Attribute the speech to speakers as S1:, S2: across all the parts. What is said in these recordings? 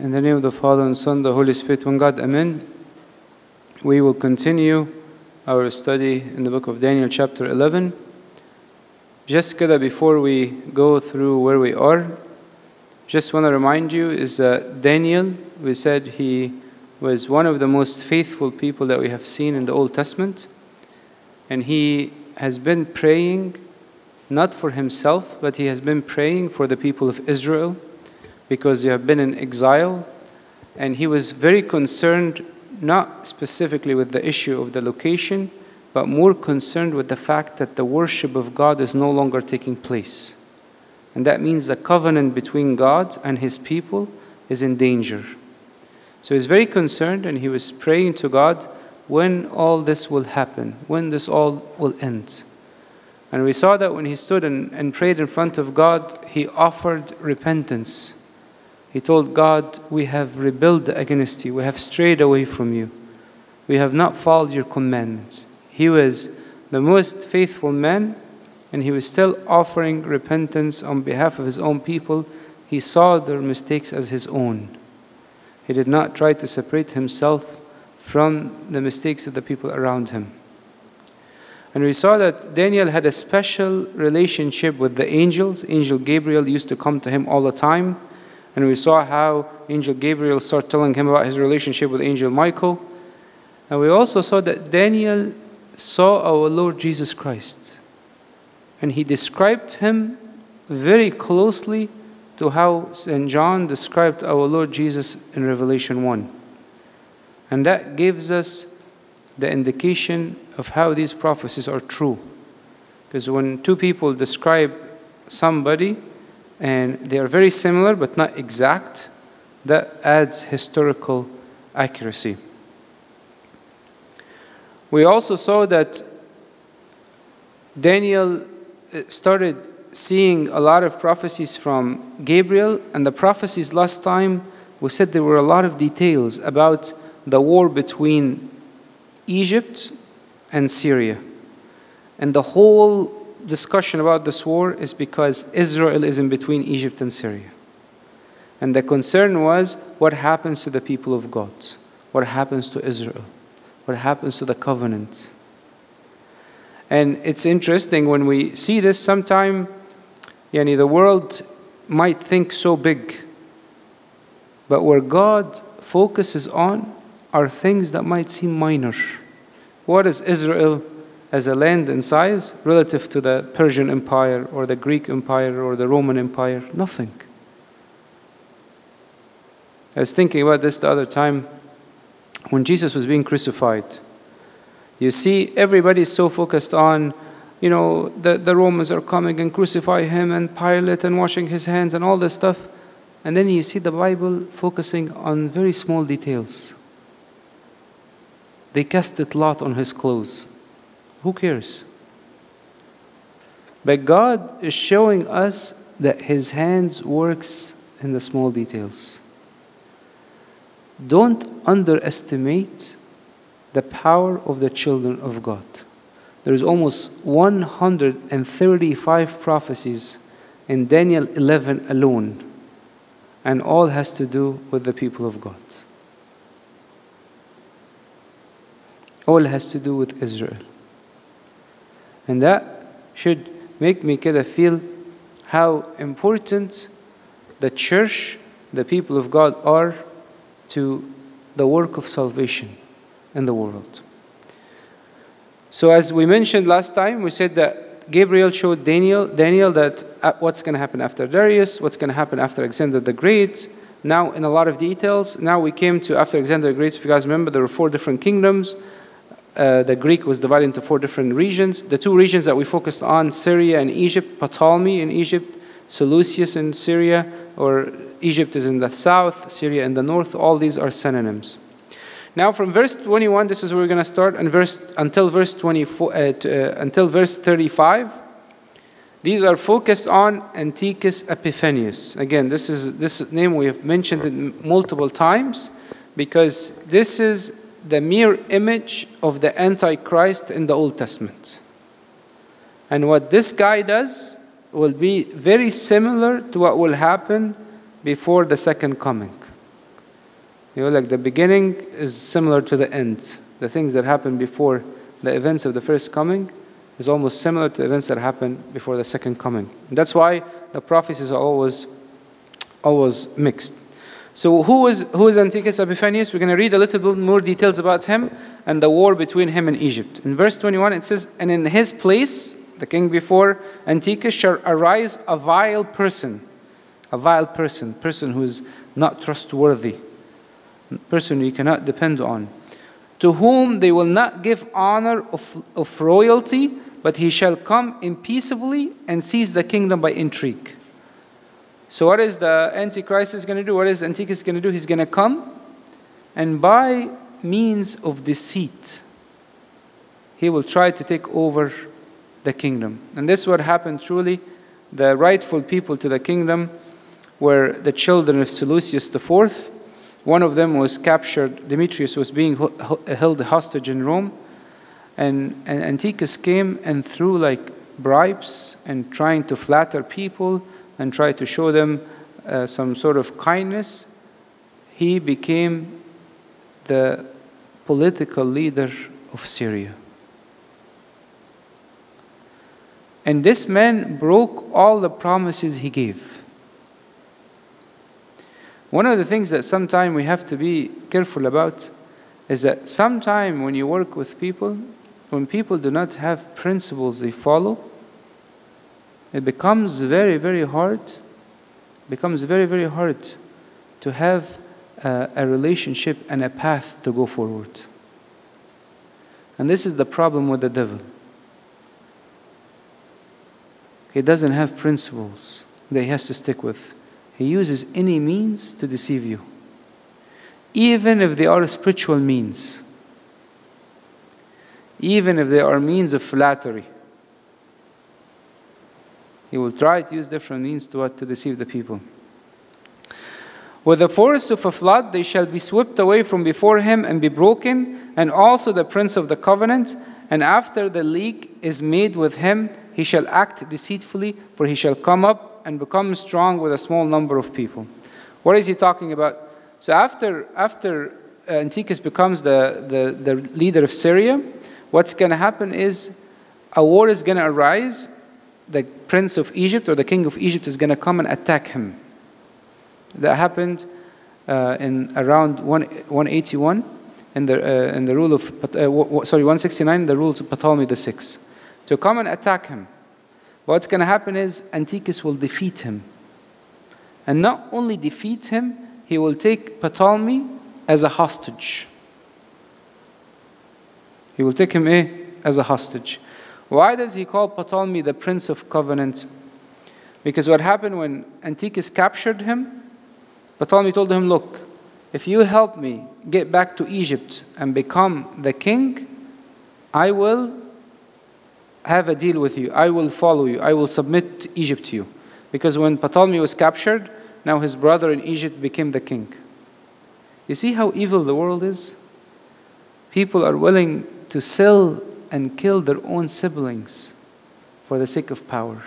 S1: In the name of the Father and Son, the Holy Spirit, one God, Amen. We will continue our study in the book of Daniel, chapter 11. Just that before we go through where we are, just want to remind you is that Daniel, we said he was one of the most faithful people that we have seen in the Old Testament. And he has been praying, not for himself, but he has been praying for the people of Israel because they have been in exile. And he was very concerned, not specifically with the issue of the location, but more concerned with the fact that the worship of God is no longer taking place. And that means the covenant between God and his people is in danger. So he's very concerned and he was praying to God when all this will happen, when this all will end. And we saw that when he stood and, and prayed in front of God, he offered repentance. He told God, We have rebelled against you, we have strayed away from you, we have not followed your commandments. He was the most faithful man, and he was still offering repentance on behalf of his own people. He saw their mistakes as his own. He did not try to separate himself from the mistakes of the people around him. And we saw that Daniel had a special relationship with the angels. Angel Gabriel used to come to him all the time. And we saw how Angel Gabriel started telling him about his relationship with Angel Michael. And we also saw that Daniel saw our Lord Jesus Christ. And he described him very closely to how St. John described our Lord Jesus in Revelation 1. And that gives us the indication of how these prophecies are true. Because when two people describe somebody and they are very similar but not exact, that adds historical accuracy. We also saw that Daniel uh, started seeing a lot of prophecies from Gabriel, and the prophecies last time we said there were a lot of details about the war between Egypt and Syria. And the whole discussion about this war is because Israel is in between Egypt and Syria. And the concern was what happens to the people of God? What happens to Israel? What happens to the covenant? And it's interesting when we see this sometime, yani the world might think so big. But where God focuses on are things that might seem minor. What is Israel as a land in size relative to the Persian Empire or the Greek Empire or the Roman Empire? Nothing. I was thinking about this the other time when Jesus was being crucified. You see, everybody is so focused on, you know, the, the Romans are coming and crucify him and Pilate and washing his hands and all this stuff. And then you see the Bible focusing on very small details. They cast casted lot on his clothes. Who cares? But God is showing us that his hands works in the small details. Don't underestimate the power of the children of God. There is almost 135 prophecies in Daniel 11 alone, and all has to do with the people of God. All has to do with Israel. And that should make me of feel how important the church, the people of God are to the work of salvation in the world. So, as we mentioned last time, we said that Gabriel showed Daniel, Daniel that uh, what's going to happen after Darius, what's going to happen after Alexander the Great. Now, in a lot of details, now we came to after Alexander the Great. If you guys remember, there were four different kingdoms. Uh, the Greek was divided into four different regions. The two regions that we focused on, Syria and Egypt, Ptolemy in Egypt, Seleucus in Syria, or Egypt is in the south, Syria in the north. All these are synonyms. Now, from verse 21, this is where we're going to start, and verse until verse 24, uh, to, uh, until verse 35. These are focused on Antiochus Epiphanes. Again, this is this name we have mentioned it multiple times because this is the mere image of the Antichrist in the Old Testament. And what this guy does will be very similar to what will happen before the second coming. You know, like the beginning is similar to the end. The things that happen before the events of the first coming is almost similar to the events that happen before the second coming. And that's why the prophecies are always, always mixed. So who is Antiochus Epiphanes? We're going to read a little bit more details about him and the war between him and Egypt. In verse 21 it says, "And in his place, the king before Antiochus shall arise a vile person, a vile person, person who is not trustworthy, person you cannot depend on, to whom they will not give honor of, of royalty, but he shall come in peaceably and seize the kingdom by intrigue." So, what is the Antichrist is going to do? What is Antichrist going to do? He's going to come and by means of deceit, he will try to take over the kingdom. And this is what happened truly. The rightful people to the kingdom were the children of Seleucus IV. One of them was captured, Demetrius was being held hostage in Rome. And, Antiochus came and threw like bribes and trying to flatter people and try to show them uh, some sort of kindness, he became the political leader of Syria. And this man broke all the promises he gave. One of the things that sometimes we have to be careful about is that sometimes when you work with people, when people do not have principles they follow, it becomes very, very hard, becomes very, very hard to have a, a relationship and a path to go forward. And this is the problem with the devil. He doesn't have principles that he has to stick with. He uses any means to deceive you, even if they are spiritual means, even if they are means of flattery. He will try to use different means to, uh, to deceive the people. With the force of a flood, they shall be swept away from before him and be broken, and also the prince of the covenant. And after the league is made with him, he shall act deceitfully, for he shall come up and become strong with a small number of people. What is he talking about? So after after uh, Antiochus becomes the, the, the leader of Syria, what's going to happen is a war is going to arise the prince of Egypt or the king of Egypt is going to come and attack him. That happened uh, in around 181 in the, uh, in the rule of, uh, sorry, 169, the rules of Ptolemy VI. To come and attack him. What's going to happen is Antiochus will defeat him. And not only defeat him, he will take Ptolemy as a hostage. He will take him eh, as a hostage. Why does he call Ptolemy the Prince of Covenant? Because what happened when Antiochus captured him, Ptolemy told him, Look, if you help me get back to Egypt and become the king, I will have a deal with you. I will follow you. I will submit Egypt to you. Because when Ptolemy was captured, now his brother in Egypt became the king. You see how evil the world is? People are willing to sell and kill their own siblings for the sake of power.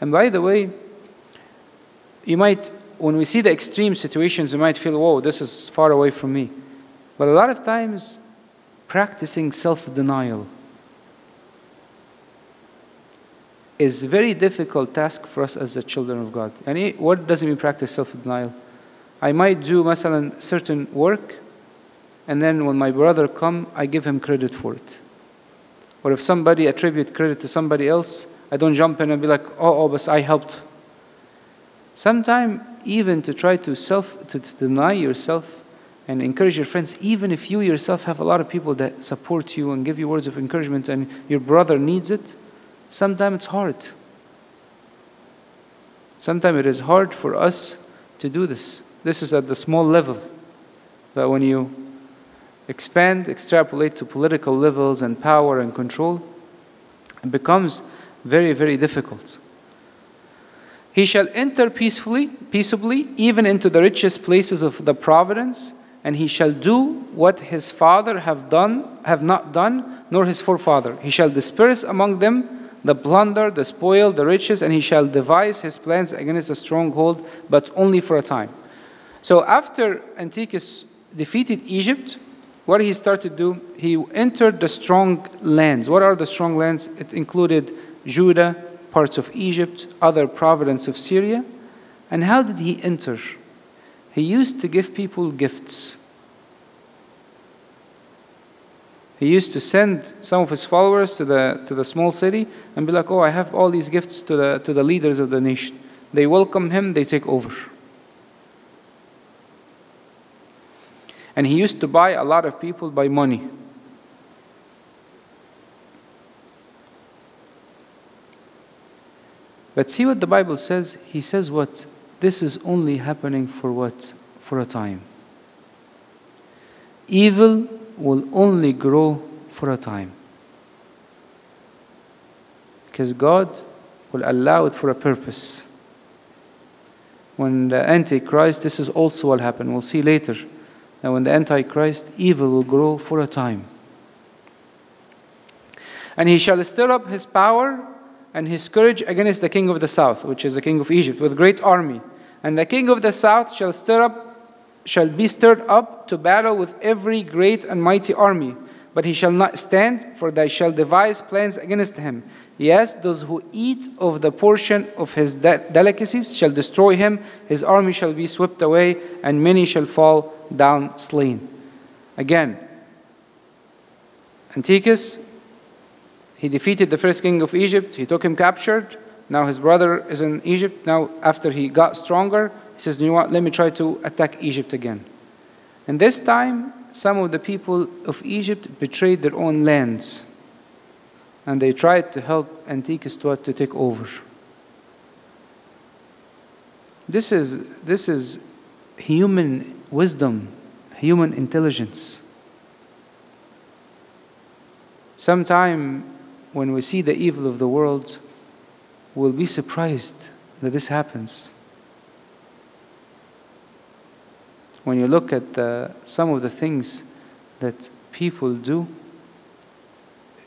S1: And by the way, you might, when we see the extreme situations, you might feel, whoa, this is far away from me. But a lot of times, practicing self denial is a very difficult task for us as the children of God. And what does it mean practice self denial? I might do, مثلا, certain work and then when my brother come, I give him credit for it. Or if somebody attribute credit to somebody else, I don't jump in and be like, oh, oh, but I helped. Sometimes even to try to self to, to deny yourself and encourage your friends, even if you yourself have a lot of people that support you and give you words of encouragement and your brother needs it, sometimes it's hard. Sometimes it is hard for us to do this. This is at the small level. But when you expand, extrapolate to political levels and power and control, it becomes very, very difficult. He shall enter peacefully, peaceably, even into the richest places of the providence, and he shall do what his father have done, have not done, nor his forefather. He shall disperse among them the plunder, the spoil, the riches, and he shall devise his plans against the stronghold, but only for a time. So after Antiochus defeated Egypt, what he started to do, he entered the strong lands. What are the strong lands? It included Judah, parts of Egypt, other provinces of Syria. And how did he enter? He used to give people gifts. He used to send some of his followers to the, to the small city and be like, Oh, I have all these gifts to the, to the leaders of the nation. They welcome him, they take over. And he used to buy a lot of people by money. But see what the Bible says? He says what? This is only happening for what? For a time. Evil will only grow for a time. Because God will allow it for a purpose. When the Antichrist, this is also will happen. We'll see later that when the Antichrist, evil will grow for a time. And he shall stir up his power and his courage against the king of the south, which is the king of Egypt, with great army. And the king of the south shall stir up shall be stirred up to battle with every great and mighty army. But he shall not stand, for they shall devise plans against him. Yes, those who eat of the portion of his de- delicacies shall destroy him. His army shall be swept away, and many shall fall down slain. Again, Antiochus, he defeated the first king of Egypt. He took him captured. Now his brother is in Egypt. Now, after he got stronger, he says, You know what? Let me try to attack Egypt again. And this time, some of the people of Egypt betrayed their own lands. And they tried to help Antiochus to, to take over. This is, this is human wisdom, human intelligence. Sometime when we see the evil of the world, we'll be surprised that this happens. when you look at uh, some of the things that people do,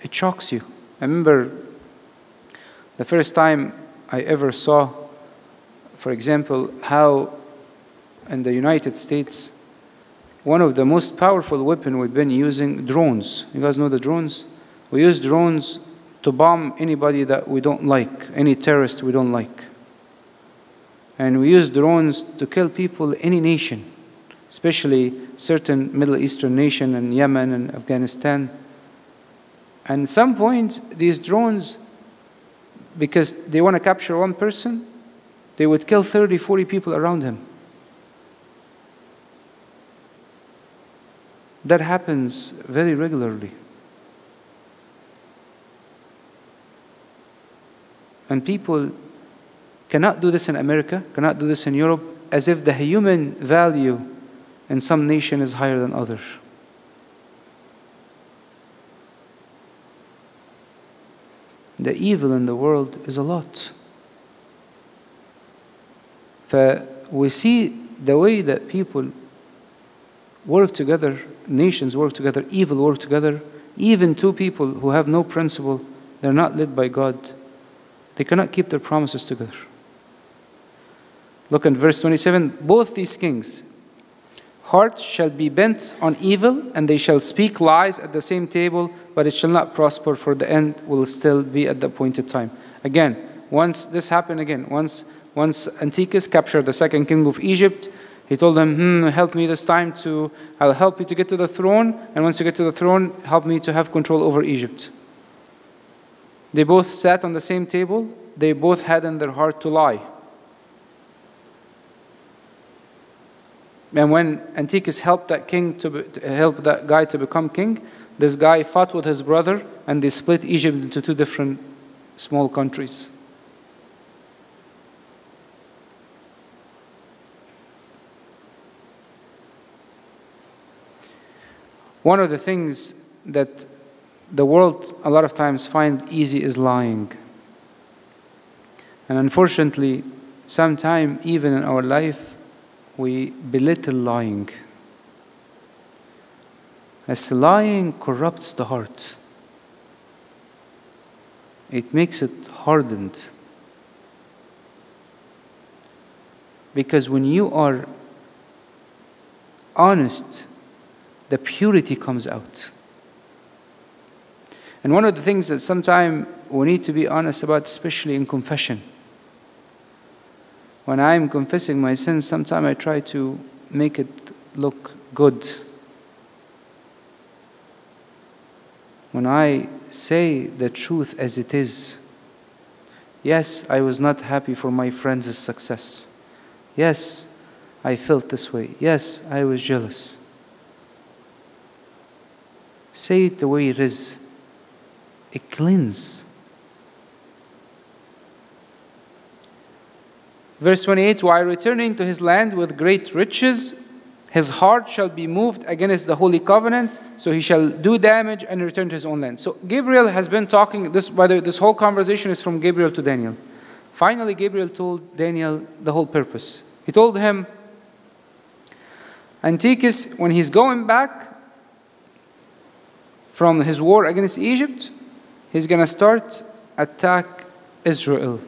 S1: it shocks you. I remember the first time I ever saw, for example, how in the United States, one of the most powerful weapon we've been using drones. You guys know the drones? We use drones to bomb anybody that we don't like, any terrorist we don't like. And we use drones to kill people any nation especially certain Middle Eastern nation and Yemen and Afghanistan. And at some point, these drones, because they want to capture one person, they would kill 30, 40 people around him. That happens very regularly. And people cannot do this in America, cannot do this in Europe, as if the human value in some nation is higher than others. The evil in the world is a lot. we see the way that people work together, nations work together, evil work together, even two people who have no principle, they're not led by God, they cannot keep their promises together. Look at verse 27. Both these kings, hearts shall be bent on evil, and they shall speak lies at the same table, but it shall not prosper, for the end will still be at the appointed time. Again, once this happened again, once once Antiochus captured the second king of Egypt, he told them, hmm, help me this time to, I'll help you to get to the throne, and once you get to the throne, help me to have control over Egypt. They both sat on the same table, they both had in their heart to lie. And when Antiochus helped that king to, be, to help that guy to become king, this guy fought with his brother and they split Egypt into two different small countries. One of the things that the world a lot of times find easy is lying. And unfortunately, sometime even in our life, we belittle lying. As lying corrupts the heart. it makes it hardened. Because when you are honest, the purity comes out. And one of the things that sometimes we need to be honest about, especially in confession. When I'm confessing my sins, sometimes I try to make it look good. When I say the truth as it is, yes, I was not happy for my friend's success. Yes, I felt this way. Yes, I was jealous. Say it the way it is. It cleanses. Verse 28 While returning to his land with great riches, his heart shall be moved against the holy covenant, so he shall do damage and return to his own land. So Gabriel has been talking, this, by the way, this whole conversation is from Gabriel to Daniel. Finally, Gabriel told Daniel the whole purpose. He told him, Antiochus, when he's going back from his war against Egypt, he's going to start attack Israel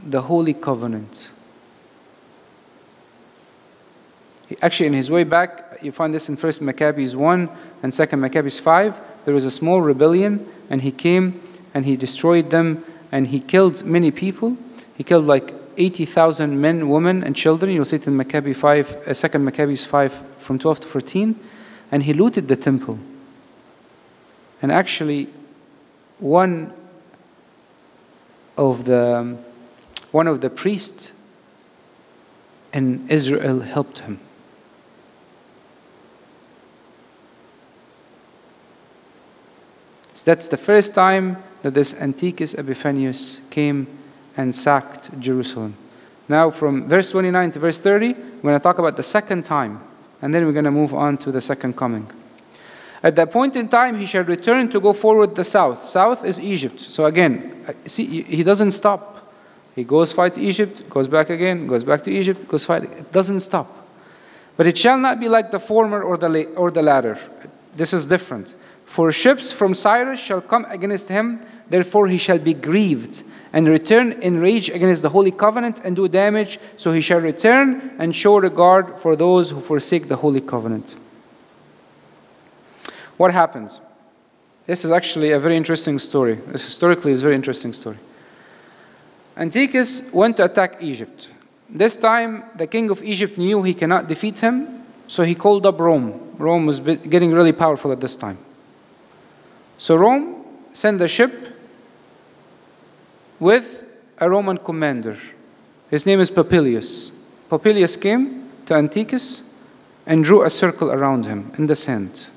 S1: the Holy Covenant. Actually, in his way back, you find this in First Maccabees 1 and Second Maccabees 5. There was a small rebellion, and he came and he destroyed them, and he killed many people. He killed like 80,000 men, women, and children. You'll see it in Maccabee 5, uh, 2 Maccabees 5 from 12 to 14. And he looted the temple. And actually, one of the one of the priests in Israel helped him. So that's the first time that this Antiochus Epiphanes came and sacked Jerusalem. Now, from verse 29 to verse 30, we're going to talk about the second time, and then we're going to move on to the second coming. At that point in time, he shall return to go forward the south. South is Egypt. So again, see, he doesn't stop. He goes fight Egypt, goes back again, goes back to Egypt, goes fight. It doesn't stop. But it shall not be like the former or the, or the latter. This is different. For ships from Cyprus shall come against him, therefore he shall be grieved, and return in rage against the holy covenant and do damage, so he shall return and show regard for those who forsake the holy covenant. What happens? This is actually a very interesting story. This historically is a very interesting story. Antiochus went to attack Egypt. This time, the king of Egypt knew he cannot defeat him, so he called up Rome. Rome was getting really powerful at this time. So Rome sent a ship with a Roman commander. His name is Popilius. Popilius came to Antiochus and drew a circle around him in the sand.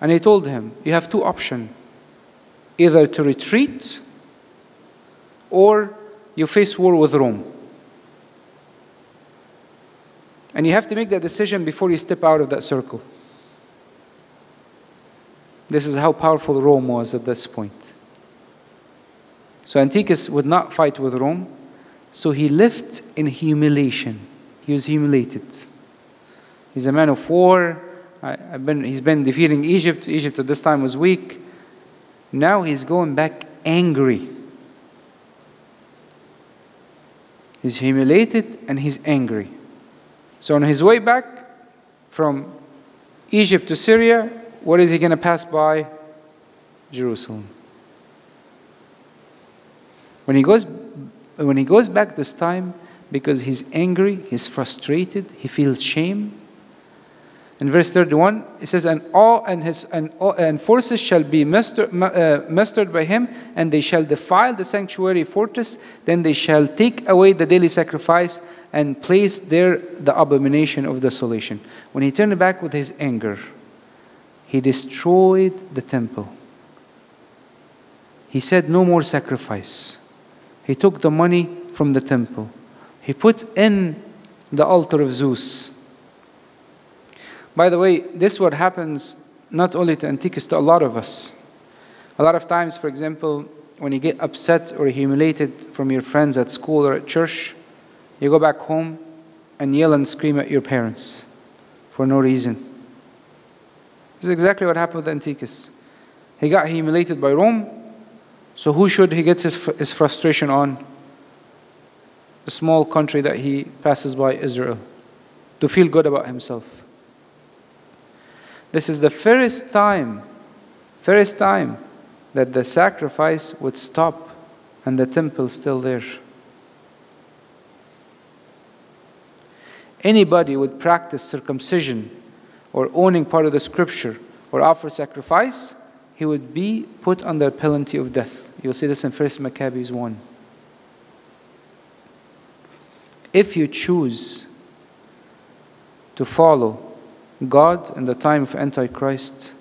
S1: And he told him, You have two options either to retreat or you face war with Rome. And you have to make that decision before you step out of that circle. This is how powerful Rome was at this point. So Antiochus would not fight with Rome, so he lived in humiliation. He was humiliated. He's a man of war. I, have been, he's been defeating Egypt. Egypt at this time was weak. Now he's going back angry He's humiliated and he's angry. So, on his way back from Egypt to Syria, what is he going to pass by? Jerusalem. When he goes when he goes back this time because he's angry, he's frustrated, he feels shame, in verse 31, it says, And all and his and, all, and forces shall be mustered, uh, mustered by him, and they shall defile the sanctuary fortress. Then they shall take away the daily sacrifice and place there the abomination of desolation. When he turned back with his anger, he destroyed the temple. He said, No more sacrifice. He took the money from the temple. He put in the altar of Zeus by the way, this what happens not only to Antiochus, to a lot of us. A lot of times, for example, when you get upset or humiliated from your friends at school or at church, you go back home and yell and scream at your parents for no reason. This is exactly what happened with Antiochus. He got humiliated by Rome. So who should he get his, his frustration on? The small country that he passes by, Israel, to feel good about himself. This is the first time, first time that the sacrifice would stop and the temple still there. Anybody would practice circumcision or owning part of the scripture or offer sacrifice, he would be put under penalty of death. You'll see this in 1 Maccabees 1. If you choose to follow God in the time of Antichrist,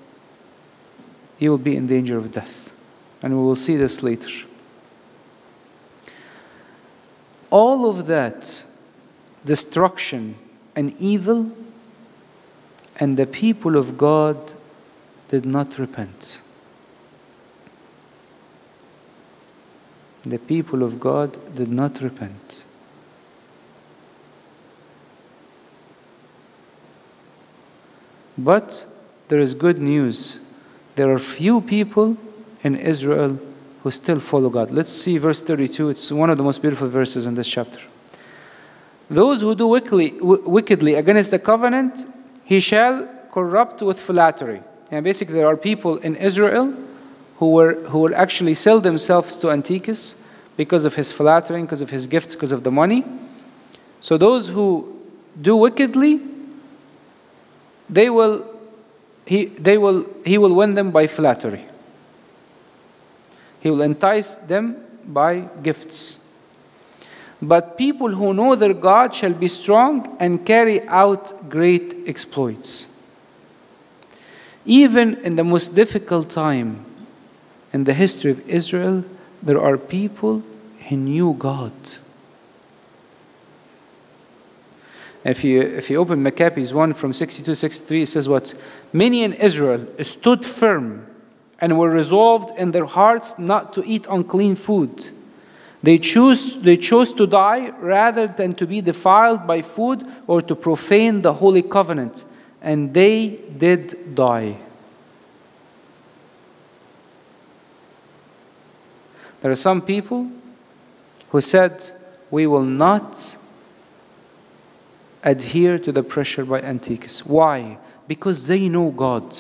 S1: you will be in danger of death. And we will see this later. All of that destruction and evil, and the people of God did not repent. The people of God did not repent. But there is good news. There are few people in Israel who still follow God. Let's see verse 32. It's one of the most beautiful verses in this chapter. Those who do wickedly, wickedly against the covenant, he shall corrupt with flattery. And basically, there are people in Israel who, were, who will actually sell themselves to Antiochus because of his flattering, because of his gifts, because of the money. So those who do wickedly, they will, he, they will, he will win them by flattery. He will entice them by gifts. But people who know their God shall be strong and carry out great exploits. Even in the most difficult time in the history of Israel, there are people who knew God. If you, if you open Maccabees 1 from 62 63, it says what? Many in Israel stood firm and were resolved in their hearts not to eat unclean food. They, choose, they chose to die rather than to be defiled by food or to profane the holy covenant, and they did die. There are some people who said, We will not adhere to the pressure by Antiochus. Why? Because they know God.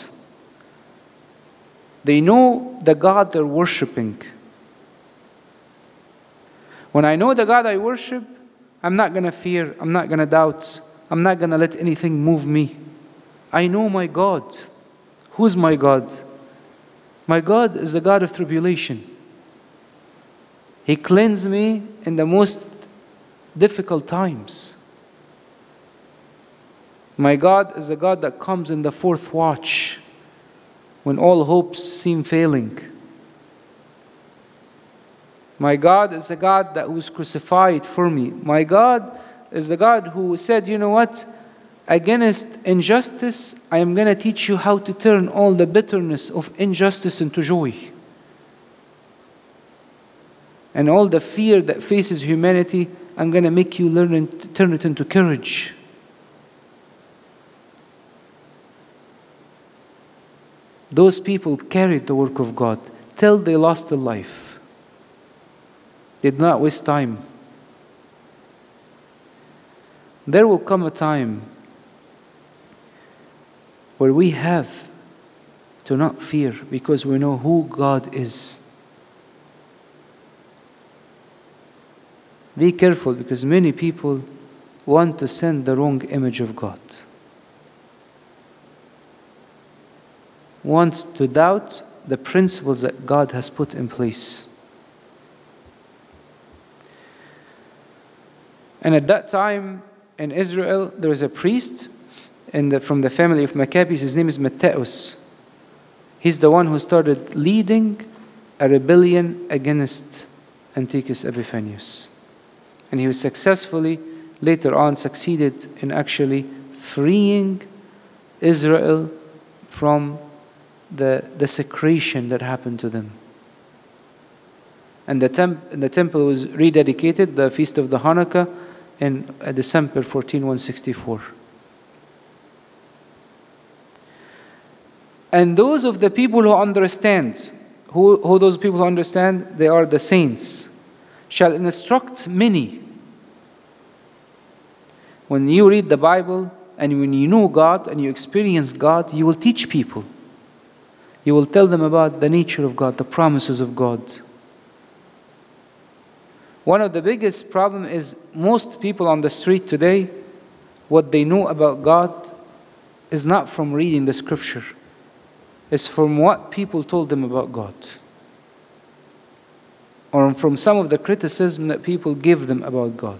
S1: They know the God they're worshiping. When I know the God I worship, I'm not going to fear, I'm not going to doubt, I'm not going to let anything move me. I know my God. Who's my God? My God is the God of tribulation. He cleansed me in the most difficult times. My God is a God that comes in the fourth watch when all hopes seem failing. My God is the God that was crucified for me. My God is the God who said, you know what? Against injustice, I am going to teach you how to turn all the bitterness of injustice into joy. And all the fear that faces humanity, I'm going to make you learn and turn it into courage. Those people carried the work of God till they lost their life. Did not waste time. There will come a time where we have to not fear because we know who God is. Be careful because many people want to send the wrong image of God. wants to doubt the principles that God has put in place. And at that time in Israel, there was a priest the, from the family of Maccabees. His name is Matthäus. He's the one who started leading a rebellion against Antiochus Epiphanes. And he was successfully, later on, succeeded in actually freeing Israel from the desecration that happened to them. And the, temp- the temple was rededicated, the feast of the Hanukkah, in uh, December 14, 164. And those of the people who understand, who, who those people understand, they are the saints, shall instruct many. When you read the Bible and when you know God and you experience God, you will teach people. You will tell them about the nature of God, the promises of God. One of the biggest problem is most people on the street today, what they know about God is not from reading the scripture. It's from what people told them about God. Or from some of the criticism that people give them about God.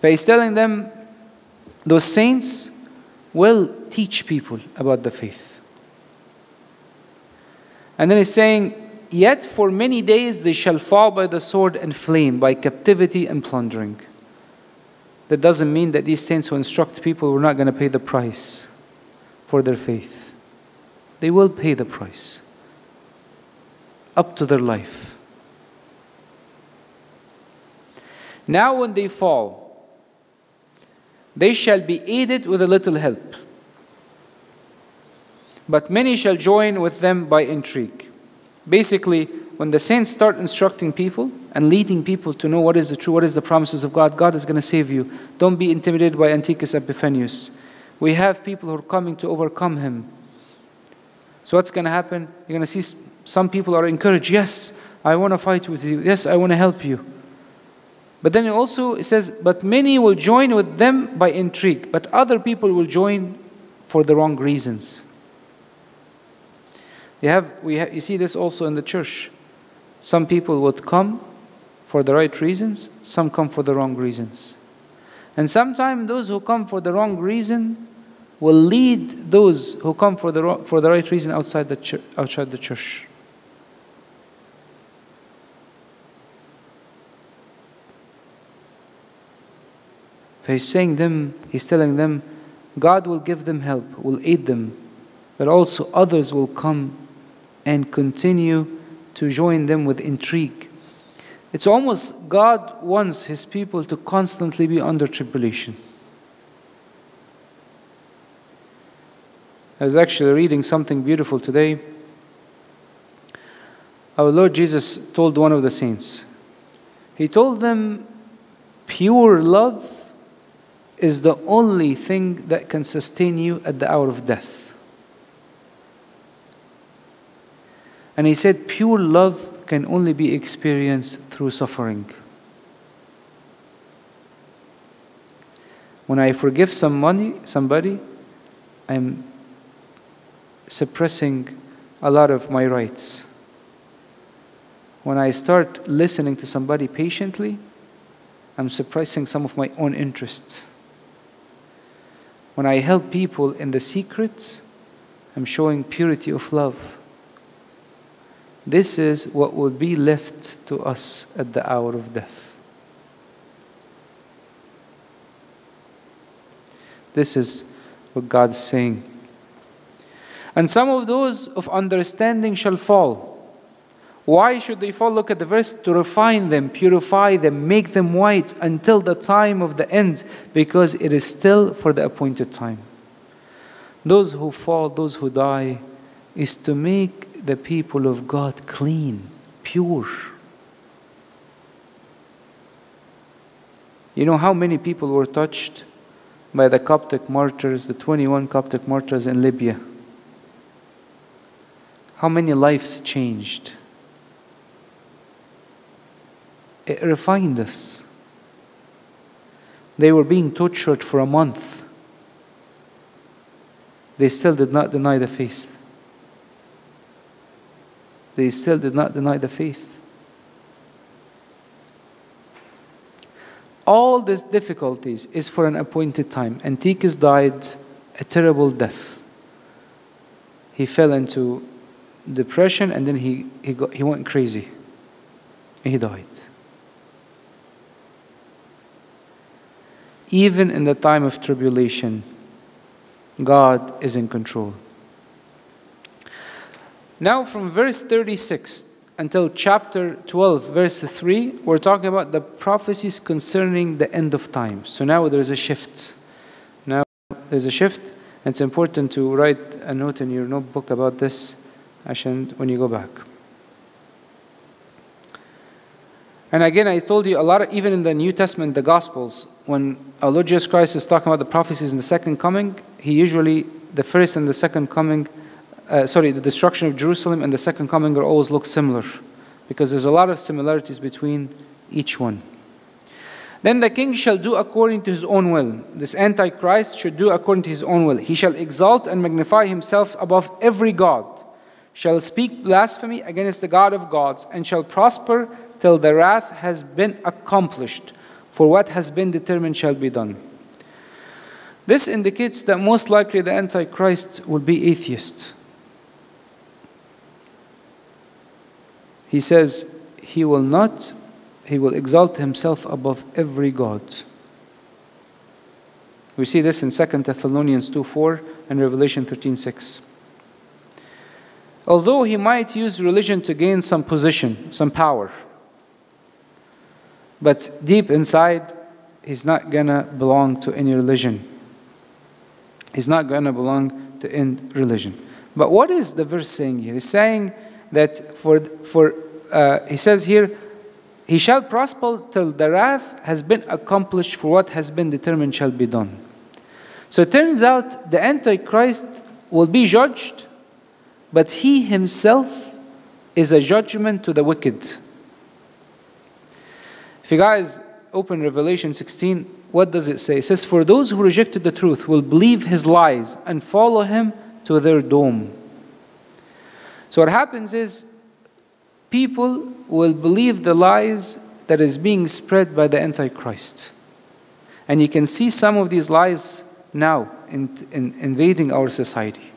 S1: But he's telling them those saints will teach people about the faith. And then he's saying, Yet for many days they shall fall by the sword and flame, by captivity and plundering. That doesn't mean that these saints who instruct people were not going to pay the price for their faith. They will pay the price up to their life. Now, when they fall, they shall be aided with a little help. But many shall join with them by intrigue. Basically, when the saints start instructing people and leading people to know what is the true, what is the promises of God, God is going to save you. Don't be intimidated by Antiochus Epiphanes. We have people who are coming to overcome him. So what's going to happen? You're going to see some people are encouraged. Yes, I want to fight with you. Yes, I want to help you. But then it also it says, but many will join with them by intrigue, but other people will join for the wrong reasons. You, have, we have, you see this also in the church. Some people would come for the right reasons, some come for the wrong reasons. And sometimes those who come for the wrong reason will lead those who come for the, for the right reason outside the, church, outside the church. he's saying them, he's telling them, God will give them help, will aid them, but also others will come and continue to join them with intrigue. It's almost God wants his people to constantly be under tribulation. I was actually reading something beautiful today. Our Lord Jesus told one of the saints, He told them, pure love is the only thing that can sustain you at the hour of death. And he said, pure love can only be experienced through suffering. When I forgive somebody, somebody, I'm suppressing a lot of my rights. When I start listening to somebody patiently, I'm suppressing some of my own interests. When I help people in the secrets, I'm showing purity of love. This is what will be left to us at the hour of death. This is what God is saying. And some of those of understanding shall fall. Why should they fall? Look at the verse to refine them, purify them, make them white until the time of the end, because it is still for the appointed time. Those who fall, those who die, is to make the people of God clean, pure. You know how many people were touched by the Coptic martyrs, the 21 Coptic martyrs in Libya? How many lives changed? It refined us. They were being tortured for a month. They still did not deny the faith they still did not deny the faith. All these difficulties is for an appointed time. Antiochus died a terrible death. He fell into depression and then he, he, got, he went crazy. And He died. Even in the time of tribulation, God is in control. Now, from verse 36 until chapter 12, verse 3, we're talking about the prophecies concerning the end of time. So now there's a shift. Now there's a shift. And it's important to write a note in your notebook about this عشان when you go back. And again, I told you a lot, of, even in the New Testament, the Gospels, when our Lord Jesus Christ is talking about the prophecies in the second coming, he usually, the first and the second coming, uh, sorry, the destruction of Jerusalem and the second coming are always look similar because there's a lot of similarities between each one. Then the king shall do according to his own will. This Antichrist should do according to his own will. He shall exalt and magnify himself above every God, shall speak blasphemy against the God of gods, and shall prosper till the wrath has been accomplished, for what has been determined shall be done. This indicates that most likely the Antichrist will be atheist. He says he will not, he will exalt himself above every God. We see this in 2 Thessalonians 2 4 and Revelation 13 6. Although he might use religion to gain some position, some power, but deep inside, he's not gonna belong to any religion. He's not gonna belong to any religion. But what is the verse saying here? It's saying that for, for uh, he says here, he shall prosper till the wrath has been accomplished for what has been determined shall be done. So it turns out the Antichrist will be judged, but he himself is a judgment to the wicked. If you guys open Revelation 16, what does it say? It says, For those who rejected the truth will believe his lies and follow him to their doom. So what happens is people will believe the lies that is being spread by the Antichrist. And you can see some of these lies now in, in invading our society.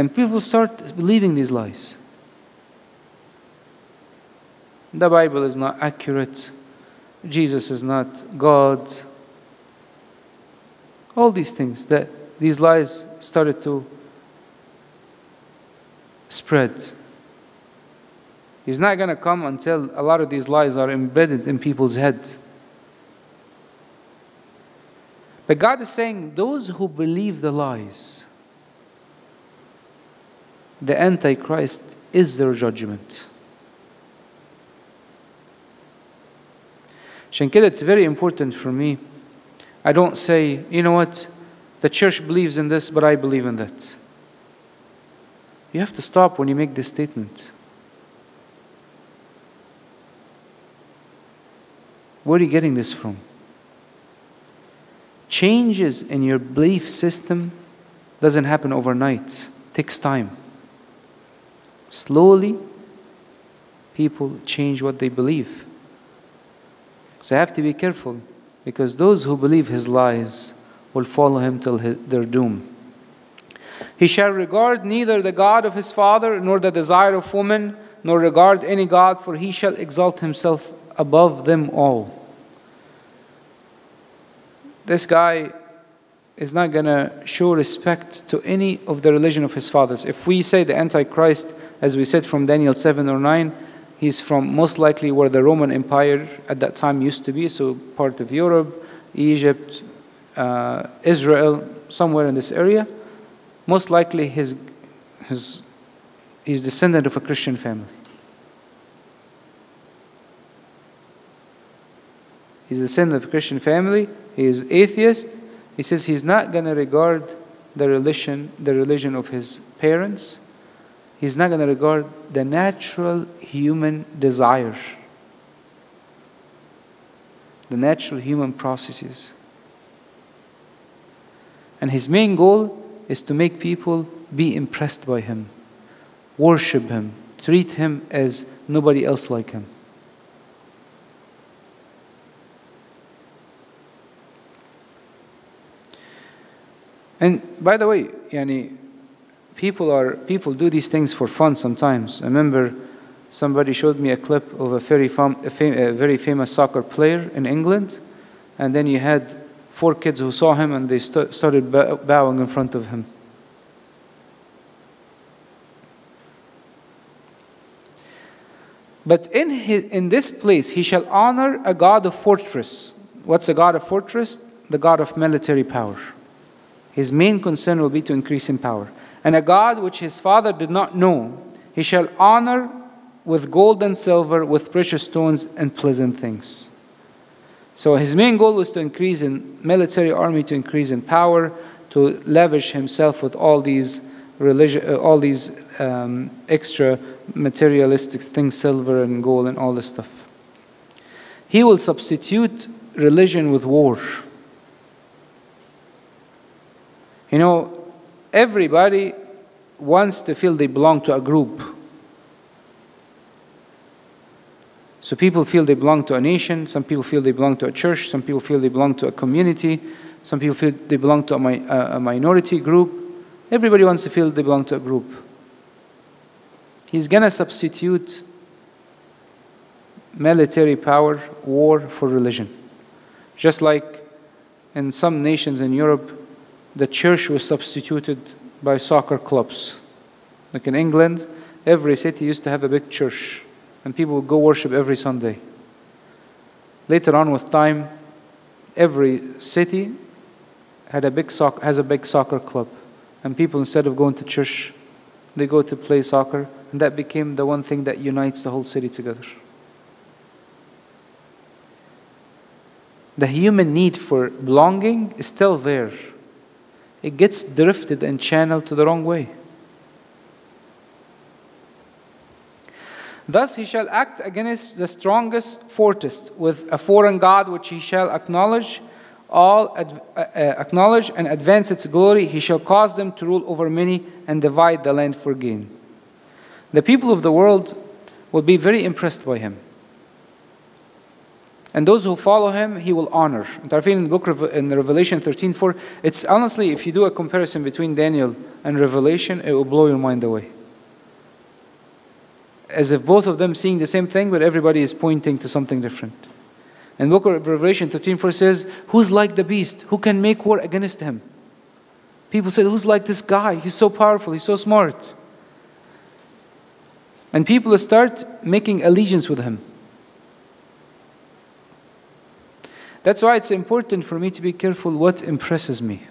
S1: And people start believing these lies. The Bible is not accurate. Jesus is not God. All these things that these lies started to spread. He's not going to come until a lot of these lies are embedded in people's heads. But God is saying, those who believe the lies, the Antichrist is their judgment. عشان كده it's very important for me. I don't say, you know what, the church believes in this, but I believe in that. You have to stop when you make this statement. Where are you getting this from? Changes in your belief system doesn't happen overnight. It takes time. Slowly, people change what they believe. So I have to be careful because those who believe his lies will follow him till his, their doom. He shall regard neither the God of his father, nor the desire of woman, nor regard any God, for he shall exalt himself above them all. This guy is not going to show respect to any of the religion of his fathers. If we say the Antichrist, as we said from Daniel 7 or 9, he's from most likely where the Roman Empire at that time used to be, so part of Europe, Egypt, uh, Israel, somewhere in this area most likely his, his, he's descendant of a Christian family. He's descendant of a Christian family. He is atheist. He says he's not going to regard the religion, the religion of his parents. He's not going to regard the natural human desire, the natural human processes. And his main goal is to make people be impressed by him, worship him, treat him as nobody else like him. And by the way, yani, people are people do these things for fun sometimes. I remember somebody showed me a clip of a very, fam, a, fam, a very famous soccer player in England, and then you had four kids who saw him and they st- started bowing in front of him. But in, his, in this place he shall honor a God of fortress. What's a God of fortress? The God of military power. His main concern will be to increase in power. And a God which his father did not know, he shall honor with gold and silver, with precious stones and pleasant things. So his main goal was to increase in military army, to increase in power, to lavish himself with all these religion, uh, all these um, extra materialistic things, silver and gold and all this stuff. He will substitute religion with war. You know, everybody wants to feel they belong to a group. So people feel they belong to a nation, some people feel they belong to a church, some people feel they belong to a community, some people feel they belong to a, mi- a minority group. Everybody wants to feel they belong to a group. He's going to substitute military power, war, for religion. Just like in some nations in Europe, the church was substituted by soccer clubs. Like in England, every city used to have a big church, and people would go worship every Sunday. Later on, with time, every city had a big soc- has a big soccer club, and people instead of going to church, they go to play soccer, and that became the one thing that unites the whole city together. The human need for belonging is still there. It gets drifted and channeled to the wrong way. Thus he shall act against the strongest fortress with a foreign god which he shall acknowledge all uh, uh, acknowledge and advance its glory. He shall cause them to rule over many and divide the land for gain. The people of the world will be very impressed by him and those who follow him, he will honor. And in the book in Revelation 13 4, it's honestly, if you do a comparison between Daniel and Revelation, it will blow your mind away. As if both of them seeing the same thing, but everybody is pointing to something different. And book of Revelation 13 4 says, Who's like the beast? Who can make war against him? People said, Who's like this guy? He's so powerful, he's so smart. And people start making allegiance with him. That's why it's important for me to be careful what impresses me.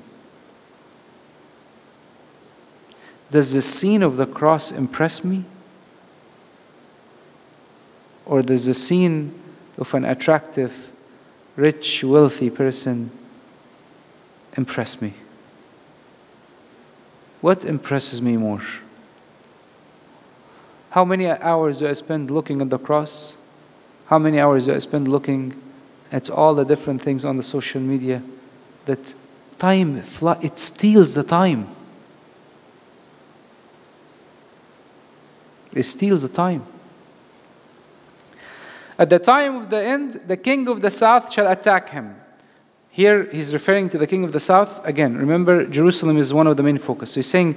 S1: Does the scene of the cross impress me? Or does the scene of an attractive, rich, wealthy person impress me? What impresses me more? How many hours do I spend looking at the cross? How many hours do I spend looking at all the different things on the social media that time it steals the time. It steals the time. At the time of the end the king of the south shall attack him. Here he's referring to the king of the south. Again remember jerusalem is one of the main focus. So he's saying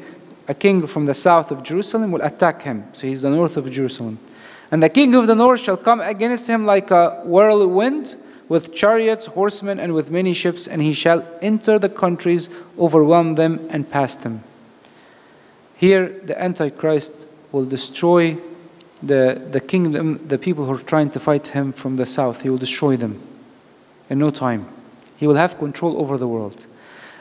S1: a king from the south of jerusalem will attack him. So he's the north of jerusalem. And the king of the north shall come against him like a whirlwind with chariots, horsemen, and with many ships, and he shall enter the countries, overwhelm them, and pass them. Here, the Antichrist will destroy the, the kingdom, the people who are trying to fight him from the south. He will destroy them in no time. He will have control over the world.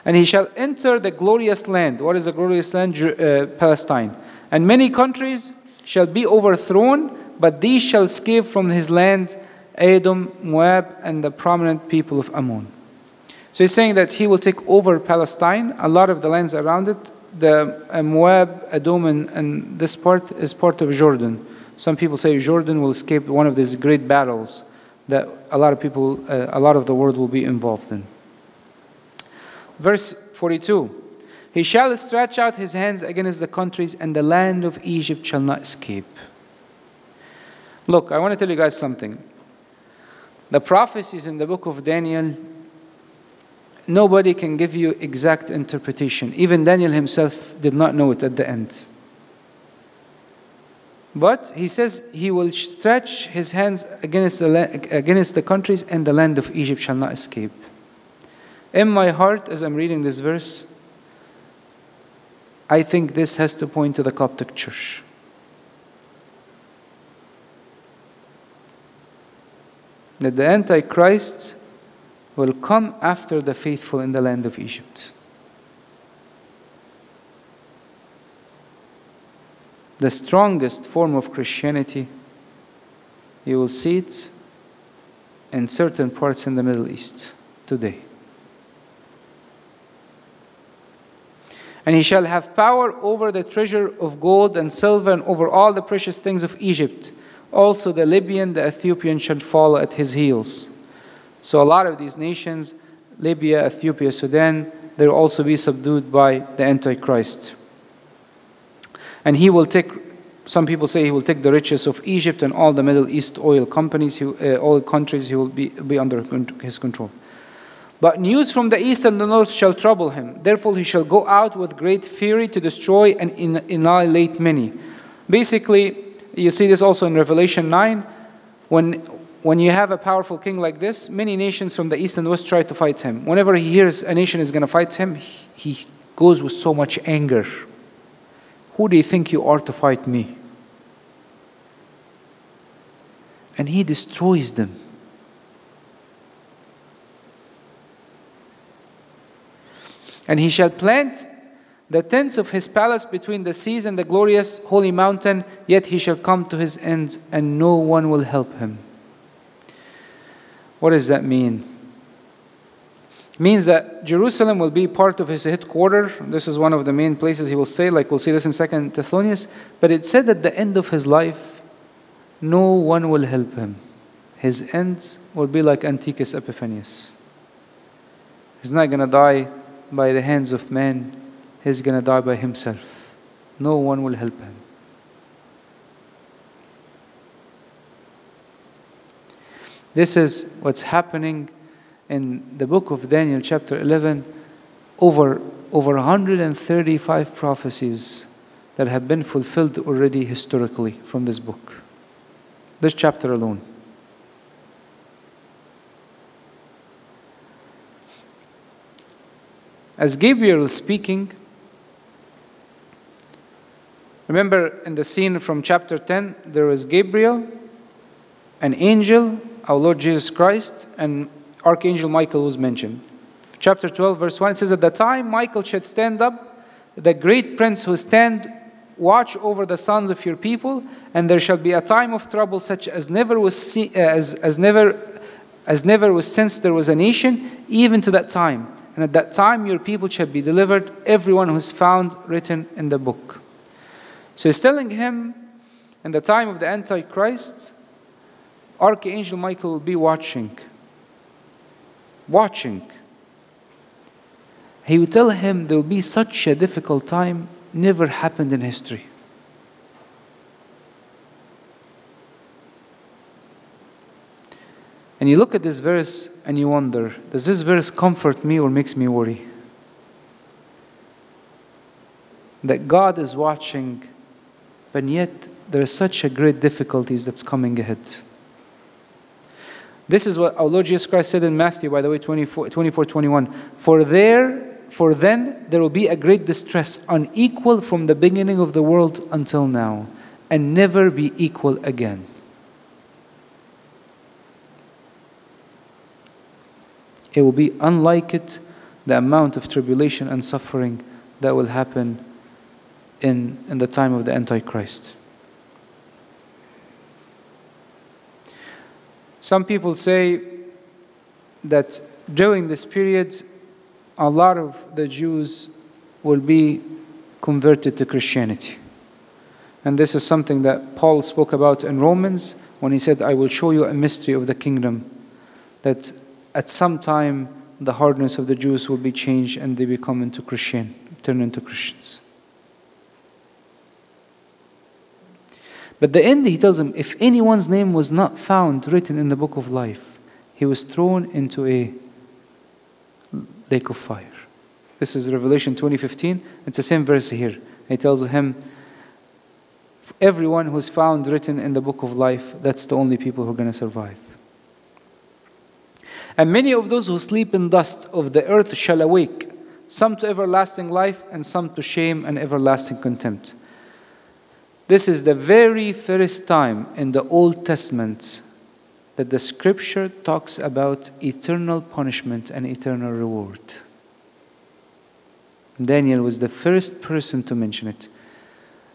S1: And he shall enter the glorious land. What is the glorious land? Uh, Palestine. And many countries shall be overthrown, but these shall escape from his land Edom, Moab, and the prominent people of Ammon. So he's saying that he will take over Palestine, a lot of the lands around it. The uh, Moab, Edom, and, and this part is part of Jordan. Some people say Jordan will escape one of these great battles that a lot of people, uh, a lot of the world will be involved in. Verse 42 He shall stretch out his hands against the countries, and the land of Egypt shall not escape. Look, I want to tell you guys something. The prophecies in the book of Daniel, nobody can give you exact interpretation. Even Daniel himself did not know it at the end. But he says he will stretch his hands against the, against the countries, and the land of Egypt shall not escape. In my heart, as I'm reading this verse, I think this has to point to the Coptic church. That the Antichrist will come after the faithful in the land of Egypt. The strongest form of Christianity, you will see it in certain parts in the Middle East today. And he shall have power over the treasure of gold and silver and over all the precious things of Egypt. Also, the Libyan, the Ethiopian shall follow at his heels. So, a lot of these nations, Libya, Ethiopia, Sudan, they will also be subdued by the Antichrist. And he will take, some people say he will take the riches of Egypt and all the Middle East oil companies, he, uh, oil countries, he will be, be under his control. But news from the east and the north shall trouble him. Therefore, he shall go out with great fury to destroy and annihilate many. Basically, you see this also in Revelation 9. When, when you have a powerful king like this, many nations from the east and west try to fight him. Whenever he hears a nation is going to fight him, he goes with so much anger. Who do you think you are to fight me? And he destroys them. And he shall plant the tents of his palace between the seas and the glorious holy mountain, yet he shall come to his end, and no one will help him. What does that mean? It means that Jerusalem will be part of his headquarters. This is one of the main places he will stay, like we'll see this in Second Thessalonians. But it said at the end of his life, no one will help him. His end will be like Antiochus Epiphanes. He's not going to die by the hands of men, he's going to die by himself. No one will help him. This is what's happening in the book of Daniel, chapter 11. Over, over 135 prophecies that have been fulfilled already historically from this book. This chapter alone. As Gabriel is speaking, remember in the scene from chapter 10, there was Gabriel, an angel, our Lord Jesus Christ, and Archangel Michael was mentioned. Chapter 12, verse 1, it says, At the time Michael should stand up, the great prince who stand watch over the sons of your people, and there shall be a time of trouble such as never was seen, uh, as, as never as never was since there was a nation, even to that time and at that time your people shall be delivered, everyone who is found written in the book. So he's telling him, in the time of the Antichrist, Archangel Michael will be watching. Watching. He will tell him there will be such a difficult time, never happened in history. And you look at this verse and you wonder does this verse comfort me or makes me worry? That God is watching, but yet there is such a great difficulties that's coming ahead. This is what our Lord Jesus Christ said in Matthew, by the way, 24, 24 21. For there, for then there will be a great distress, unequal from the beginning of the world until now, and never be equal again. It will be unlike it, the amount of tribulation and suffering that will happen in, in the time of the Antichrist. Some people say that during this period, a lot of the Jews will be converted to Christianity. And this is something that Paul spoke about in Romans when he said, I will show you a mystery of the kingdom. That at some time the hardness of the Jews will be changed and they become into Christian, turn into Christians. But the end, he tells him, if anyone's name was not found written in the book of life, he was thrown into a lake of fire. This is Revelation 20:15. It's the same verse here. He tells him, everyone who's found written in the book of life, that's the only people who are going to survive. And many of those who sleep in dust of the earth shall awake, some to everlasting life, and some to shame and everlasting contempt. This is the very first time in the Old Testament that the scripture talks about eternal punishment and eternal reward. Daniel was the first person to mention it.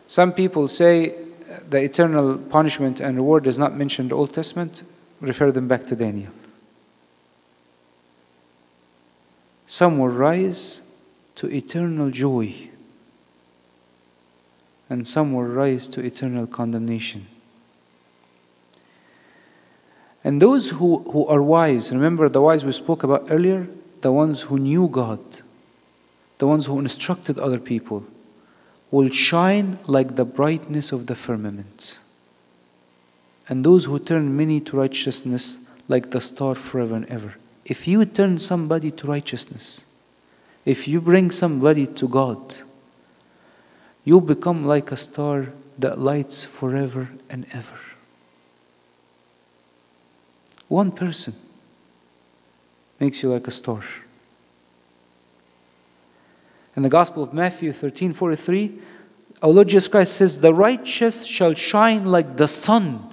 S1: Some people say the eternal punishment and reward is not mentioned in the Old Testament. Refer them back to Daniel. Some will rise to eternal joy, and some will rise to eternal condemnation. And those who, who are wise, remember the wise we spoke about earlier? The ones who knew God, the ones who instructed other people, will shine like the brightness of the firmament. And those who turn many to righteousness like the star forever and ever. If you turn somebody to righteousness, if you bring somebody to God, you become like a star that lights forever and ever. One person makes you like a star. In the Gospel of Matthew 13 43, our Lord Jesus Christ says, The righteous shall shine like the sun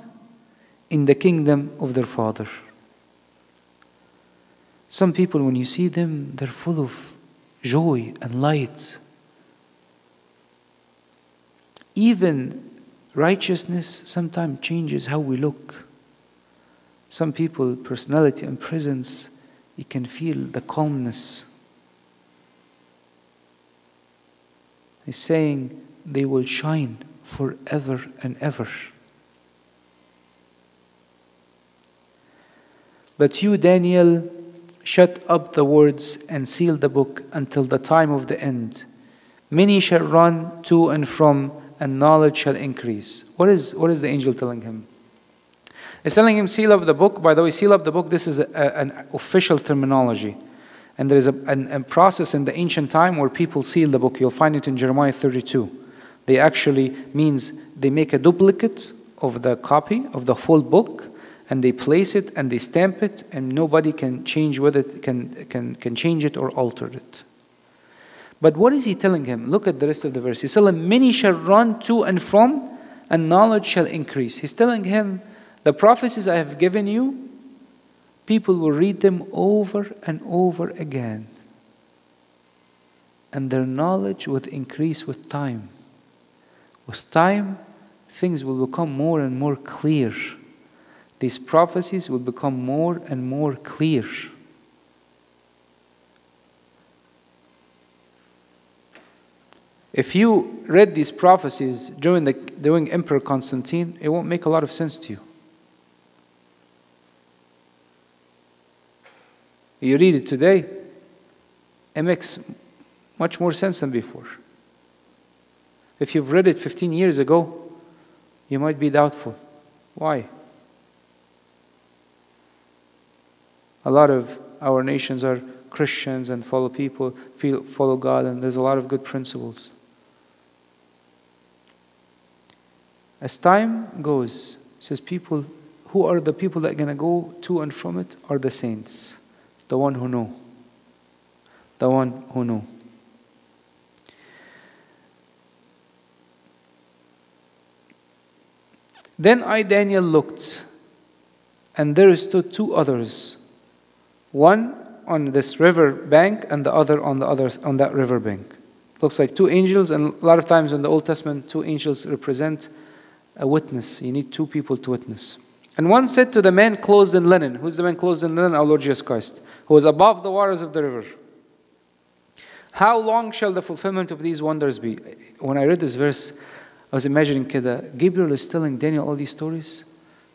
S1: in the kingdom of their Father. Some people, when you see them, they're full of joy and light. Even righteousness sometimes changes how we look. Some people, personality and presence, you can feel the calmness. He's saying they will shine forever and ever. But you, Daniel, shut up the words and seal the book until the time of the end. Many shall run to and from, and knowledge shall increase. What is, what is the angel telling him? He's telling him, seal up the book. By the way, seal up the book, this is a, an official terminology. And there is a, an, a process in the ancient time where people seal the book. You'll find it in Jeremiah 32. They actually means they make a duplicate of the copy of the full book and they place it and they stamp it and nobody can change with it can, can, can change it or alter it but what is he telling him? Look at the rest of the verse. He's telling many shall run to and from and knowledge shall increase. He's telling him the prophecies i have given you people will read them over and over again. And their knowledge would increase with time. With time things will become more and more clear. These prophecies will become more and more clear. If you read these prophecies during, the, during Emperor Constantine, it won't make a lot of sense to you. You read it today, it makes much more sense than before. If you've read it 15 years ago, you might be doubtful. Why? A lot of our nations are Christians and follow people, follow God, and there's a lot of good principles. As time goes, says people, who are the people that are going to go to and from it are the saints, the one who know. The one who know. Then I, Daniel, looked, and there stood two others one on this river bank and the other on the other on that river bank. Looks like two angels, and a lot of times in the Old Testament, two angels represent a witness. You need two people to witness. And one said to the man clothed in linen, Who's the man clothed in linen? Our Lord Jesus Christ, who was above the waters of the river. How long shall the fulfillment of these wonders be? When I read this verse, I was imagining Kida. Uh, Gabriel is telling Daniel all these stories,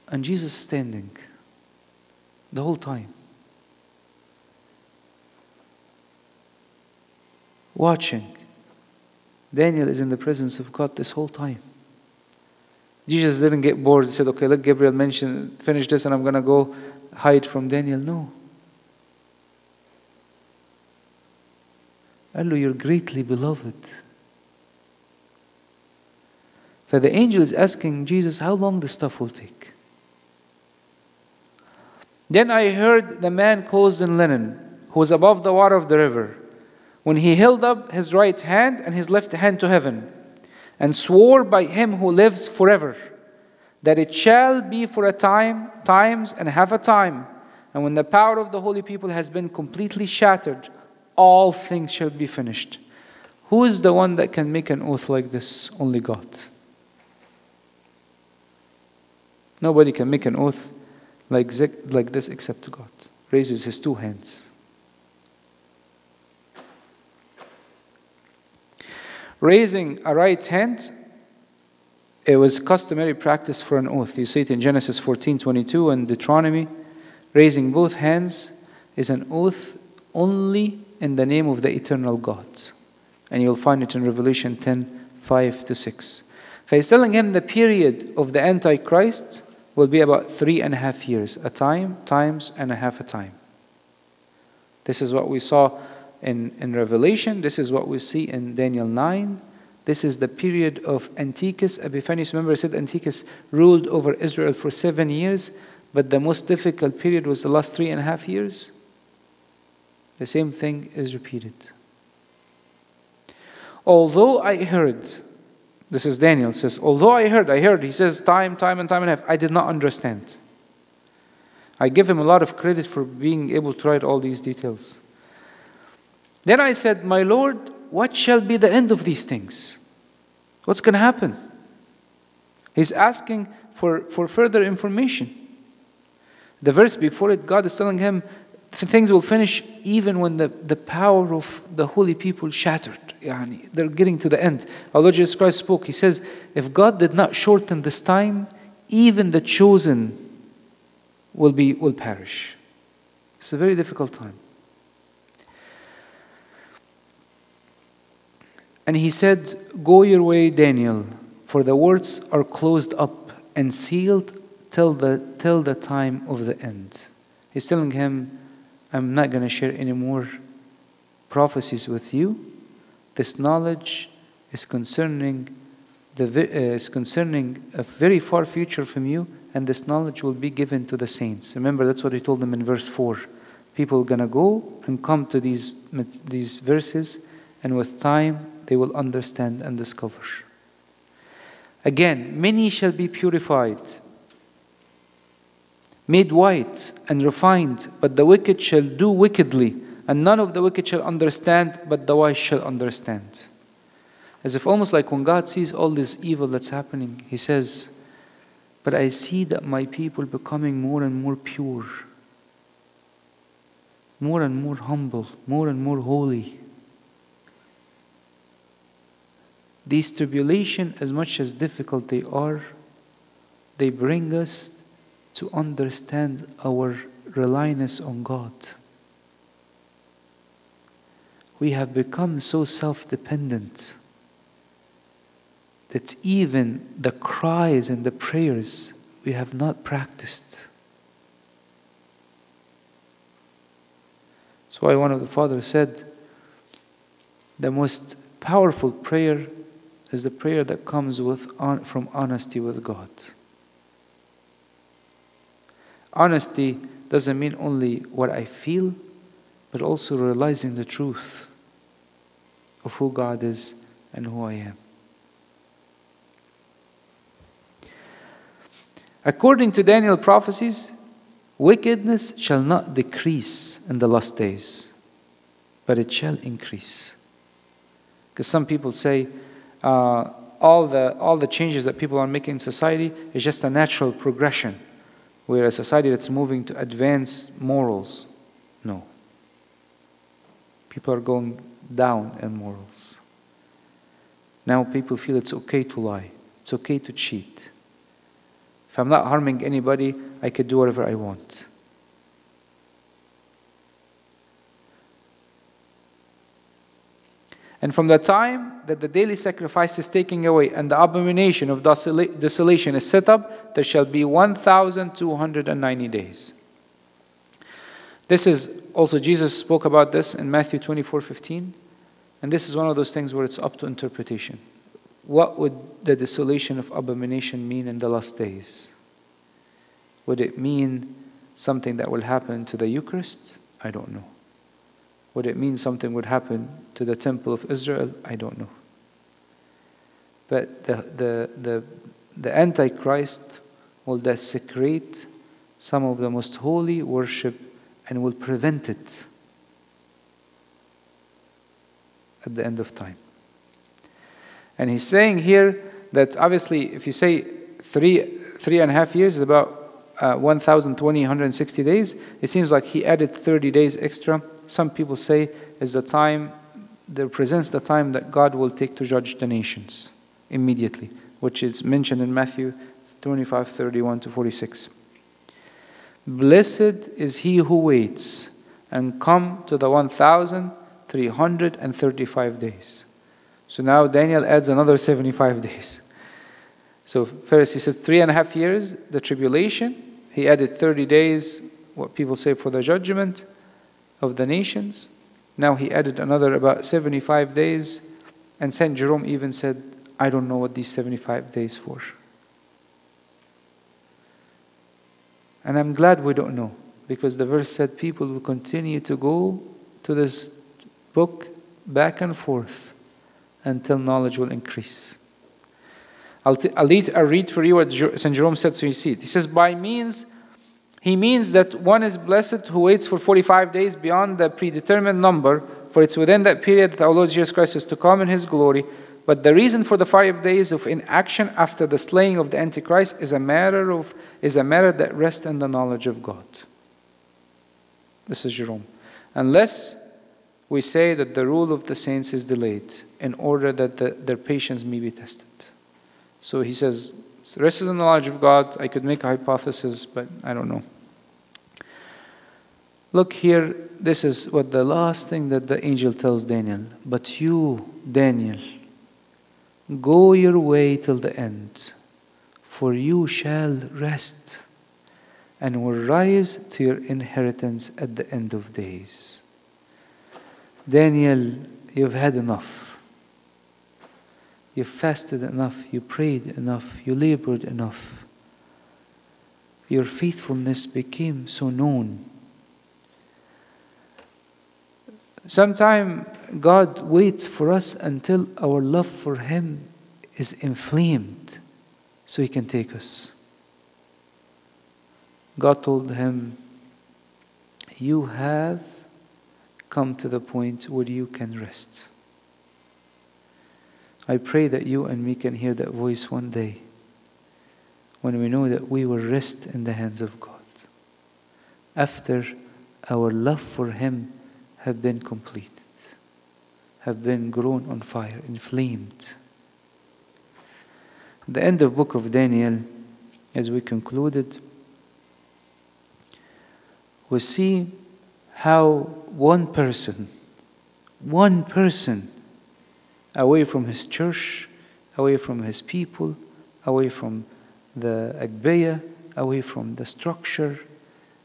S1: and Jesus standing the whole time. watching. Daniel is in the presence of God this whole time. Jesus didn't get bored and said, Okay, let Gabriel mention, finish this, and I'm going to go hide from Daniel. No. Allah, you're greatly beloved. So the angel is asking Jesus how long the stuff will take. Then I heard the man clothed in linen, who was above the water of the river when he held up his right hand and his left hand to heaven and swore by him who lives forever that it shall be for a time, times, and half a time. And when the power of the holy people has been completely shattered, all things shall be finished. Who is the one that can make an oath like this? Only God. Nobody can make an oath like, this except God. Raises his two hands. Raising a right hand, it was customary practice for an oath. You see it in Genesis 14 22 and Deuteronomy. Raising both hands is an oath only in the name of the eternal God. And you'll find it in Revelation 10 5 to 6. So he's telling him the period of the Antichrist will be about three and a half years, a time, times, and a half a time. This is what we saw in, in Revelation. This is what we see in Daniel 9. This is the period of Antiochus Epiphanes. Remember, I said Antiochus ruled over Israel for seven years, but the most difficult period was the last three and a half years. The same thing is repeated. Although I heard, this is Daniel says, although I heard, I heard, he says time, time, and time and a half, I did not understand. I give him a lot of credit for being able to write all these details. Then I said, My Lord, what shall be the end of these things? What's going to happen? He's asking for, for further information. The verse before it, God is telling him things will finish even when the, the power of the holy people shattered. Yani, they're getting to the end. Our Lord Jesus Christ spoke. He says, If God did not shorten this time, even the chosen will, be, will perish. It's a very difficult time. And he said, Go your way, Daniel, for the words are closed up and sealed till the, till the time of the end. He's telling him, I'm not going to share any more prophecies with you. This knowledge is concerning, the, uh, is concerning a very far future from you, and this knowledge will be given to the saints. Remember, that's what he told them in verse 4. People are going to go and come to these, these verses, and with time, they will understand and discover. Again, many shall be purified, made white and refined, but the wicked shall do wickedly, and none of the wicked shall understand, but the wise shall understand. As if almost like when God sees all this evil that's happening, He says, But I see that my people becoming more and more pure, more and more humble, more and more holy. These tribulation, as much as difficult they are, they bring us to understand our reliance on God. We have become so self dependent that even the cries and the prayers we have not practiced. That's why one of the fathers said, the most powerful prayer is the prayer that comes with, from honesty with God. Honesty doesn't mean only what I feel, but also realizing the truth of who God is and who I am. According to Daniel prophecies, wickedness shall not decrease in the last days, but it shall increase. Because some people say, uh, all, the, all the changes that people are making in society is just a natural progression. We're a society that's moving to advanced morals. No. People are going down in morals. Now people feel it's okay to lie, it's okay to cheat. If I'm not harming anybody, I could do whatever I want. And from the time that the daily sacrifice is taken away and the abomination of desolation is set up, there shall be 1,290 days. This is also, Jesus spoke about this in Matthew 24 15. And this is one of those things where it's up to interpretation. What would the desolation of abomination mean in the last days? Would it mean something that will happen to the Eucharist? I don't know. Would it mean something would happen to the temple of Israel? I don't know. But the, the, the, the Antichrist will desecrate some of the most holy worship and will prevent it at the end of time. And he's saying here that obviously, if you say three, three and a half years is about uh, 1,020, 160 days, it seems like he added 30 days extra. Some people say is the time, that represents the time that God will take to judge the nations immediately, which is mentioned in Matthew 25, 31 to 46. Blessed is he who waits and come to the 1,335 days. So now Daniel adds another 75 days. So first he says three and a half years, the tribulation. He added 30 days, what people say for the judgment of the nations. Now he added another about 75 days. And St. Jerome even said, I don't know what these 75 days for. And I'm glad we don't know because the verse said people will continue to go to this book back and forth until knowledge will increase. I'll, t- I'll, read, I'll read for you what St. Jerome said so you see it. He says, By means, he means that one is blessed who waits for 45 days beyond the predetermined number, for it's within that period that our Lord Jesus Christ is to come in his glory. But the reason for the five days of inaction after the slaying of the Antichrist is a matter of is a matter that rests in the knowledge of God. This is Jerome. Unless we say that the rule of the saints is delayed in order that the, their patience may be tested. So he says, the rest is the knowledge of God. I could make a hypothesis, but I don't know. Look here, this is what the last thing that the angel tells Daniel. But you, Daniel, go your way till the end, for you shall rest and will rise to your inheritance at the end of days. Daniel, you've had enough. You fasted enough, you prayed enough, you labored enough. Your faithfulness became so known. Sometimes God waits for us until our love for Him is inflamed so He can take us. God told him, You have come to the point where you can rest. I pray that you and me can hear that voice one day when we know that we will rest in the hands of God after our love for Him have been completed, have been grown on fire, inflamed. The end of book of Daniel, as we concluded, we see how one person, one person, away from his church, away from his people, away from the Agbeya, away from the structure,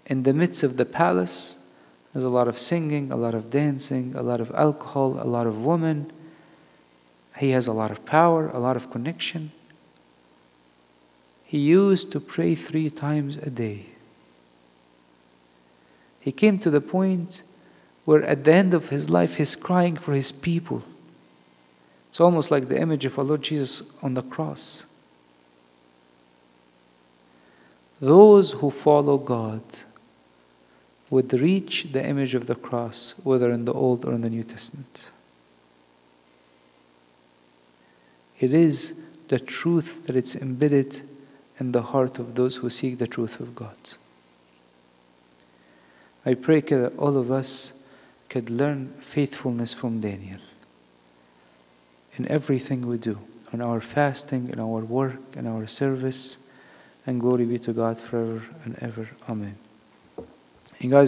S1: in the midst of the palace, there's a lot of singing, a lot of dancing, a lot of alcohol, a lot of women. He has a lot of power, a lot of connection. He used to pray three times a day. He came to the point where at the end of his life he's crying for his people. It's almost like the image of our Lord Jesus on the cross. Those who follow God would reach the image of the cross, whether in the Old or in the New Testament. It is the truth that it's embedded in the heart of those who seek the truth of God. I pray that all of us could learn faithfulness from Daniel in everything we do, in our fasting, in our work, in our service. And glory be to God forever and ever. Amen. And guys,